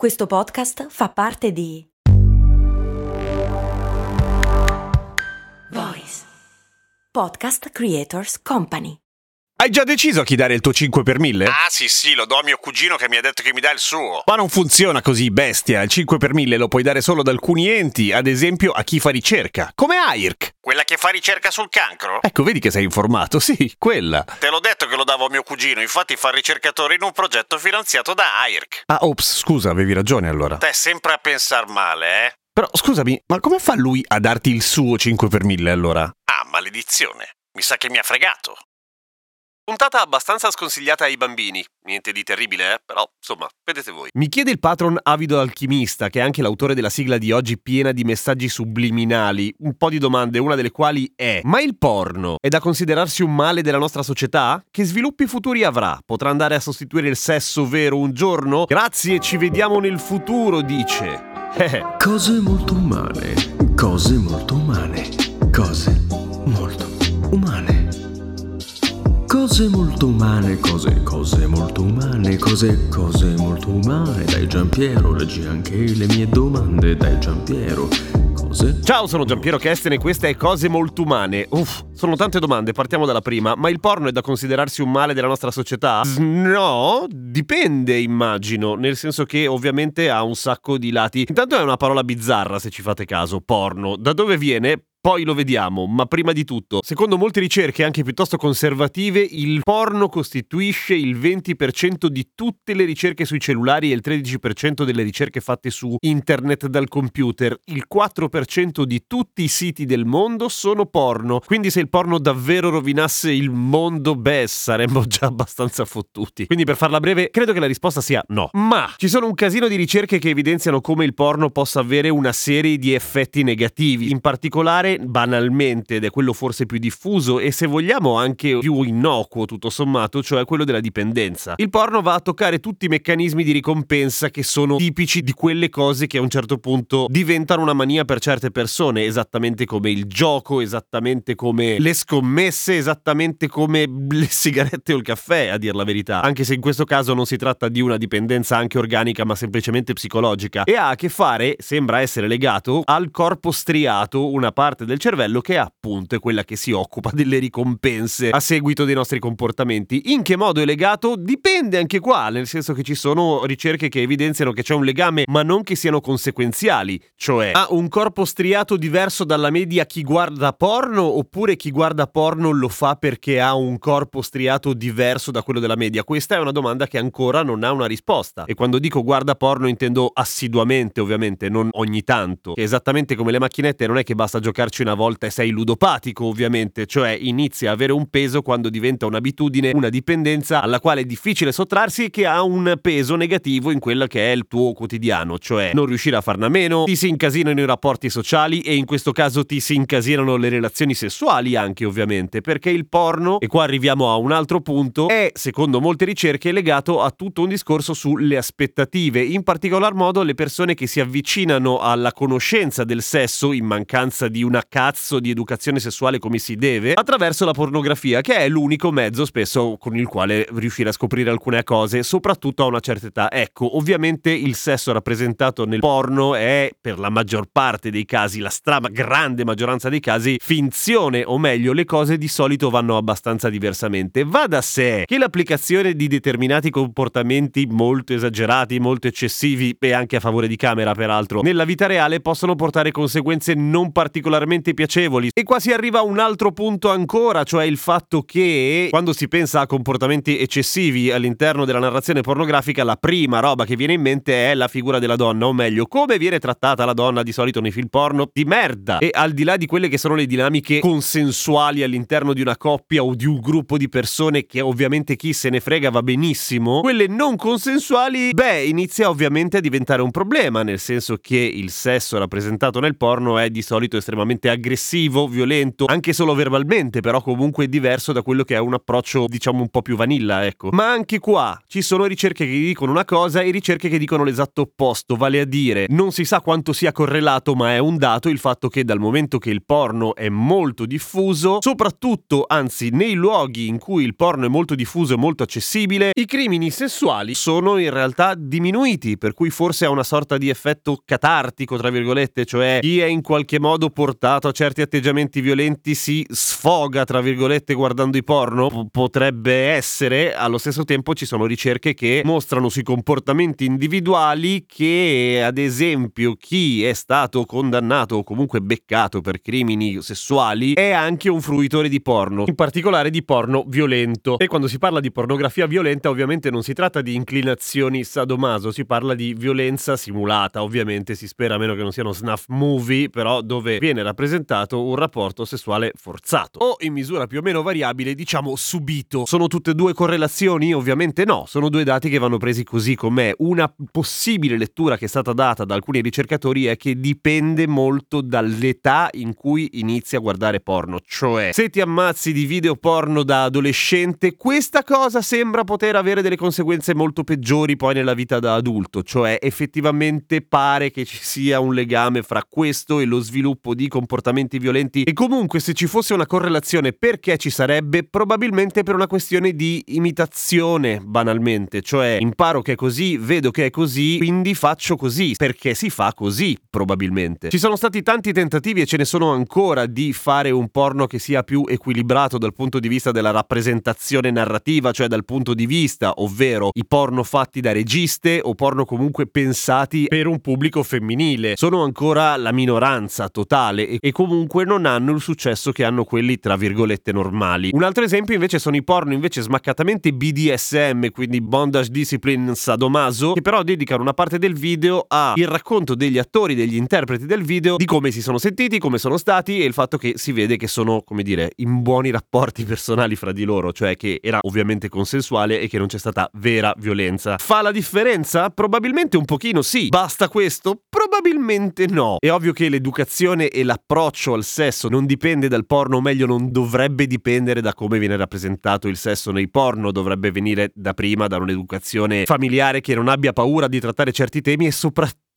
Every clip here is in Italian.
Questo podcast fa parte di Voice Podcast Creators Company. Hai già deciso a chi dare il tuo 5 per 1000? Ah sì sì, lo do a mio cugino che mi ha detto che mi dà il suo. Ma non funziona così, bestia. Il 5 per 1000 lo puoi dare solo ad alcuni enti, ad esempio a chi fa ricerca, come AIRC. Quella che fa ricerca sul cancro? Ecco, vedi che sei informato, sì, quella. Te l'ho detto che lo davo a mio cugino, infatti fa ricercatore in un progetto finanziato da AIRC. Ah, ops, scusa, avevi ragione allora. Te sempre a pensar male, eh? Però scusami, ma come fa lui a darti il suo 5 per 1000 allora? Ah, maledizione. Mi sa che mi ha fregato. Puntata abbastanza sconsigliata ai bambini. Niente di terribile, eh? Però, insomma, vedete voi. Mi chiede il patron Avido Alchimista, che è anche l'autore della sigla di oggi piena di messaggi subliminali, un po' di domande, una delle quali è: Ma il porno è da considerarsi un male della nostra società? Che sviluppi futuri avrà? Potrà andare a sostituire il sesso vero un giorno? Grazie, ci vediamo nel futuro, dice. Cose molto umane, cose molto umane, cose molto umane. Cose molto umane, cose, cose molto umane, cose, cose molto umane. Dai Giampiero, leggi anche le mie domande, dai Giampiero. Cose Ciao, sono Giampiero Kesten e queste è Cose Molto Umane. Uff, sono tante domande, partiamo dalla prima. Ma il porno è da considerarsi un male della nostra società? No, dipende immagino, nel senso che ovviamente ha un sacco di lati. Intanto è una parola bizzarra se ci fate caso, porno. Da dove viene? Poi lo vediamo, ma prima di tutto, secondo molte ricerche anche piuttosto conservative, il porno costituisce il 20% di tutte le ricerche sui cellulari e il 13% delle ricerche fatte su internet dal computer. Il 4% di tutti i siti del mondo sono porno. Quindi se il porno davvero rovinasse il mondo, beh, saremmo già abbastanza fottuti. Quindi per farla breve, credo che la risposta sia no. Ma ci sono un casino di ricerche che evidenziano come il porno possa avere una serie di effetti negativi, in particolare banalmente, ed è quello forse più diffuso e se vogliamo anche più innocuo tutto sommato, cioè quello della dipendenza. Il porno va a toccare tutti i meccanismi di ricompensa che sono tipici di quelle cose che a un certo punto diventano una mania per certe persone, esattamente come il gioco, esattamente come le scommesse, esattamente come le sigarette o il caffè, a dir la verità. Anche se in questo caso non si tratta di una dipendenza anche organica, ma semplicemente psicologica. E ha a che fare, sembra essere legato, al corpo striato, una parte del cervello che appunto è quella che si occupa delle ricompense a seguito dei nostri comportamenti. In che modo è legato? Dipende anche qua, nel senso che ci sono ricerche che evidenziano che c'è un legame, ma non che siano conseguenziali, cioè ha un corpo striato diverso dalla media chi guarda porno oppure chi guarda porno lo fa perché ha un corpo striato diverso da quello della media? Questa è una domanda che ancora non ha una risposta. E quando dico guarda porno intendo assiduamente, ovviamente, non ogni tanto. Che esattamente come le macchinette non è che basta giocarci una volta e sei ludopatico, ovviamente, cioè inizia a avere un peso quando diventa un'abitudine, una dipendenza alla quale è difficile sottrarsi che ha un peso negativo in quello che è il tuo quotidiano, cioè non riuscire a farne a meno, ti si incasinano i rapporti sociali e in questo caso ti si incasinano le relazioni sessuali anche, ovviamente, perché il porno, e qua arriviamo a un altro punto, è, secondo molte ricerche, legato a tutto un discorso sulle aspettative, in particolar modo le persone che si avvicinano alla conoscenza del sesso in mancanza di una cazzo di educazione sessuale come si deve, attraverso la pornografia, che è l'unico mezzo spesso con il quale riuscire a scoprire alcune cose, soprattutto a una certa età. Ecco, ovviamente il sesso rappresentato nel porno è per la maggior parte dei casi, la stra grande maggioranza dei casi, finzione, o meglio, le cose di solito vanno abbastanza diversamente. Va da sé che l'applicazione di determinati comportamenti molto esagerati, molto eccessivi e anche a favore di camera, peraltro, nella vita reale possono portare conseguenze non particolarmente piacevoli. E qua si arriva a un altro punto ancora, cioè il fatto che quando si pensa a comportamenti eccessivi all'interno della narrazione pornografica, la prima roba che viene in mente è la figura della donna, o meglio, come viene trattata la donna di solito nei film porno di merda. E al di là di quelle che sono le dinamiche consensuali all'interno di una coppia o di un gruppo di persone che ovviamente chi se ne frega va benissimo, quelle non consensuali, beh, inizia ovviamente a diventare un problema, nel senso che il sesso rappresentato nel porno è di solito estremamente semplicemente aggressivo, violento, anche solo verbalmente, però comunque diverso da quello che è un approccio, diciamo, un po' più vanilla, ecco. Ma anche qua ci sono ricerche che dicono una cosa e ricerche che dicono l'esatto opposto, vale a dire, non si sa quanto sia correlato, ma è un dato il fatto che dal momento che il porno è molto diffuso, soprattutto, anzi, nei luoghi in cui il porno è molto diffuso e molto accessibile, i crimini sessuali sono in realtà diminuiti, per cui forse ha una sorta di effetto catartico, tra virgolette, cioè chi è in qualche modo portato a certi atteggiamenti violenti si sfoga, tra virgolette, guardando i porno? P- potrebbe essere, allo stesso tempo ci sono ricerche che mostrano sui comportamenti individuali che, ad esempio, chi è stato condannato o comunque beccato per crimini sessuali è anche un fruitore di porno, in particolare di porno violento. E quando si parla di pornografia violenta, ovviamente non si tratta di inclinazioni sadomaso, si parla di violenza simulata, ovviamente si spera a meno che non siano snuff movie, però dove viene rappresentato un rapporto sessuale forzato o in misura più o meno variabile, diciamo subito. Sono tutte e due correlazioni? Ovviamente no, sono due dati che vanno presi così com'è. Una possibile lettura che è stata data da alcuni ricercatori è che dipende molto dall'età in cui inizi a guardare porno, cioè se ti ammazzi di video porno da adolescente, questa cosa sembra poter avere delle conseguenze molto peggiori poi nella vita da adulto, cioè effettivamente pare che ci sia un legame fra questo e lo sviluppo di comportamenti violenti e comunque se ci fosse una correlazione perché ci sarebbe probabilmente per una questione di imitazione banalmente, cioè imparo che è così, vedo che è così, quindi faccio così, perché si fa così probabilmente. Ci sono stati tanti tentativi e ce ne sono ancora di fare un porno che sia più equilibrato dal punto di vista della rappresentazione narrativa, cioè dal punto di vista, ovvero i porno fatti da registe o porno comunque pensati per un pubblico femminile. Sono ancora la minoranza totale e, comunque non hanno il successo che hanno quelli tra virgolette normali. Un altro esempio invece sono i porno invece smaccatamente BDSM, quindi bondage discipline sadomaso, che però dedicano una parte del video al racconto degli attori, degli interpreti del video, di come si sono sentiti, come sono stati e il fatto che si vede che sono, come dire, in buoni rapporti personali fra di loro, cioè che era ovviamente consensuale e che non c'è stata vera violenza. Fa la differenza? Probabilmente un pochino sì. Basta questo? Probabilmente no. È ovvio che l'educazione e l'approccio al sesso non dipende dal porno, o meglio non dovrebbe dipendere da come viene rappresentato il sesso nei porno, dovrebbe venire da prima da un'educazione familiare che non abbia paura di trattare certi temi e soprattutto,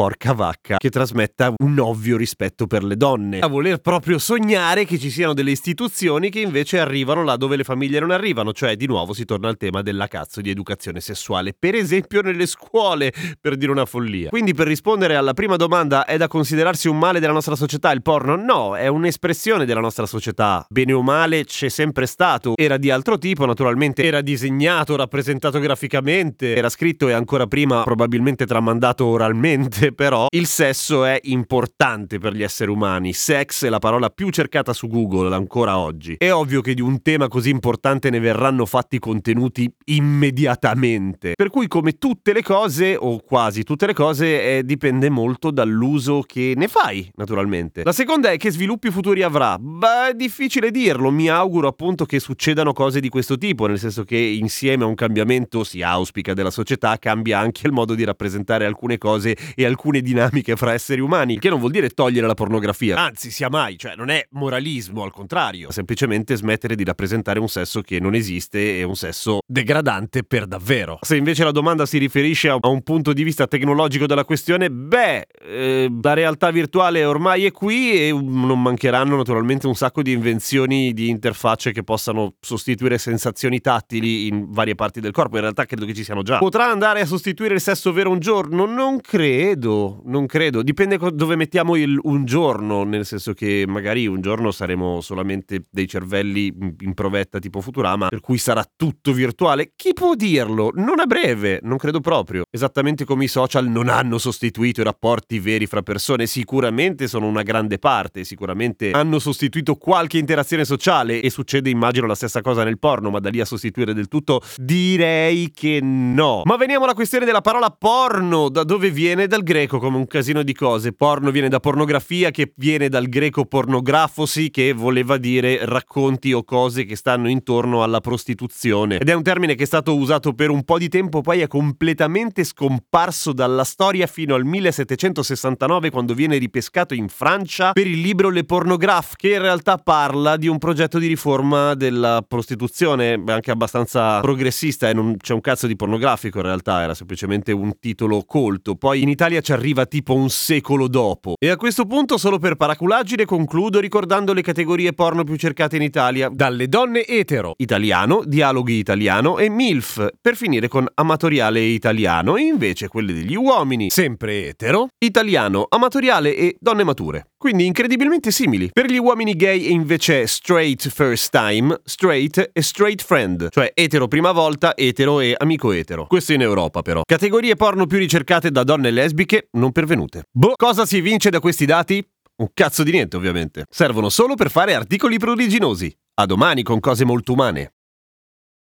porca vacca, che trasmetta un ovvio rispetto per le donne. A voler proprio sognare che ci siano delle istituzioni che invece arrivano là dove le famiglie non arrivano, cioè di nuovo si torna al tema della cazzo di educazione sessuale, per esempio nelle scuole, per dire una follia. Quindi per rispondere alla prima domanda, è da considerarsi un male della nostra società il porno? No, è un'espressione della nostra società. Bene o male c'è sempre stato. Era di altro tipo, naturalmente era disegnato, rappresentato graficamente, era scritto e ancora prima probabilmente tramandato oralmente, però il sesso è importante per gli esseri umani. Sex è la parola più cercata su Google ancora oggi. È ovvio che di un tema così importante ne verranno fatti contenuti immediatamente. Per cui come tutte le cose, o quasi tutte le cose, eh, dipende molto dall'uso che ne fai, naturalmente. La seconda è che sviluppi futuri avrà. Beh, è difficile dirlo, mi auguro appunto che succedano cose di questo tipo, nel senso che insieme a un cambiamento si auspica della società, cambia anche il modo di rappresentare alcune cose e alcune dinamiche fra esseri umani, che non vuol dire togliere la pornografia, anzi sia mai, cioè non è moralismo, al contrario, semplicemente smettere di rappresentare un sesso che non esiste e un sesso degradante per davvero. Se invece la domanda si riferisce a un punto di vista tecnologico della questione, beh, eh, la realtà virtuale ormai è qui e non mancheranno naturalmente un sacco di invenzioni di interfacce che possano sostituire sensazioni tattili in varie parti del corpo. In realtà credo che ci siano già. Potrà andare a sostituire il sesso vero un giorno? Non credo, non credo. Dipende dove mettiamo il un giorno, nel senso che magari un giorno saremo solamente dei cervelli in provetta tipo Futurama, per cui sarà tutto virtuale. Chi può dirlo? Non a breve, non credo proprio. Esattamente come i social non hanno sostituito i rapporti veri fra persone, sicuramente sono una grande parte, sicuramente hanno sostituito qualche interazione sociale e succede immagino la stessa cosa nel porno, ma da lì a sostituire del tutto direi che no. Ma veniamo alla questione della parola porno, da dove viene dal greco come un casino di cose. Porno viene da pornografia, che viene dal greco pornografosi, che voleva dire racconti o cose che stanno intorno alla prostituzione. Ed è un termine che è stato usato per un po' di tempo, poi è completamente scomparso dalla storia fino al 1769, quando viene ripescato in Francia per il libro Le Pornographe, che in realtà parla di un progetto di riforma della prostituzione, anche abbastanza progressista, e non c'è un cazzo di pornografico in realtà, era semplicemente un titolo colto. Poi in Italia ci arriva tipo un secolo dopo. E a questo punto, solo per paraculaggine, concludo ricordando le categorie porno più cercate in Italia. Dalle donne etero, italiano, dialoghi italiano e MILF, per finire con amatoriale italiano, e invece quelle degli uomini, sempre etero, italiano, amatoriale e donne mature. Quindi incredibilmente simili. Per gli uomini gay invece straight first time, straight e straight friend, cioè etero prima volta, etero e amico etero. Questo in Europa però. Categorie porno più ricercate da donne lesbiche non pervenute. Boh, cosa si evince da questi dati? Un cazzo di niente ovviamente. Servono solo per fare articoli prodiginosi. A domani con cose molto umane.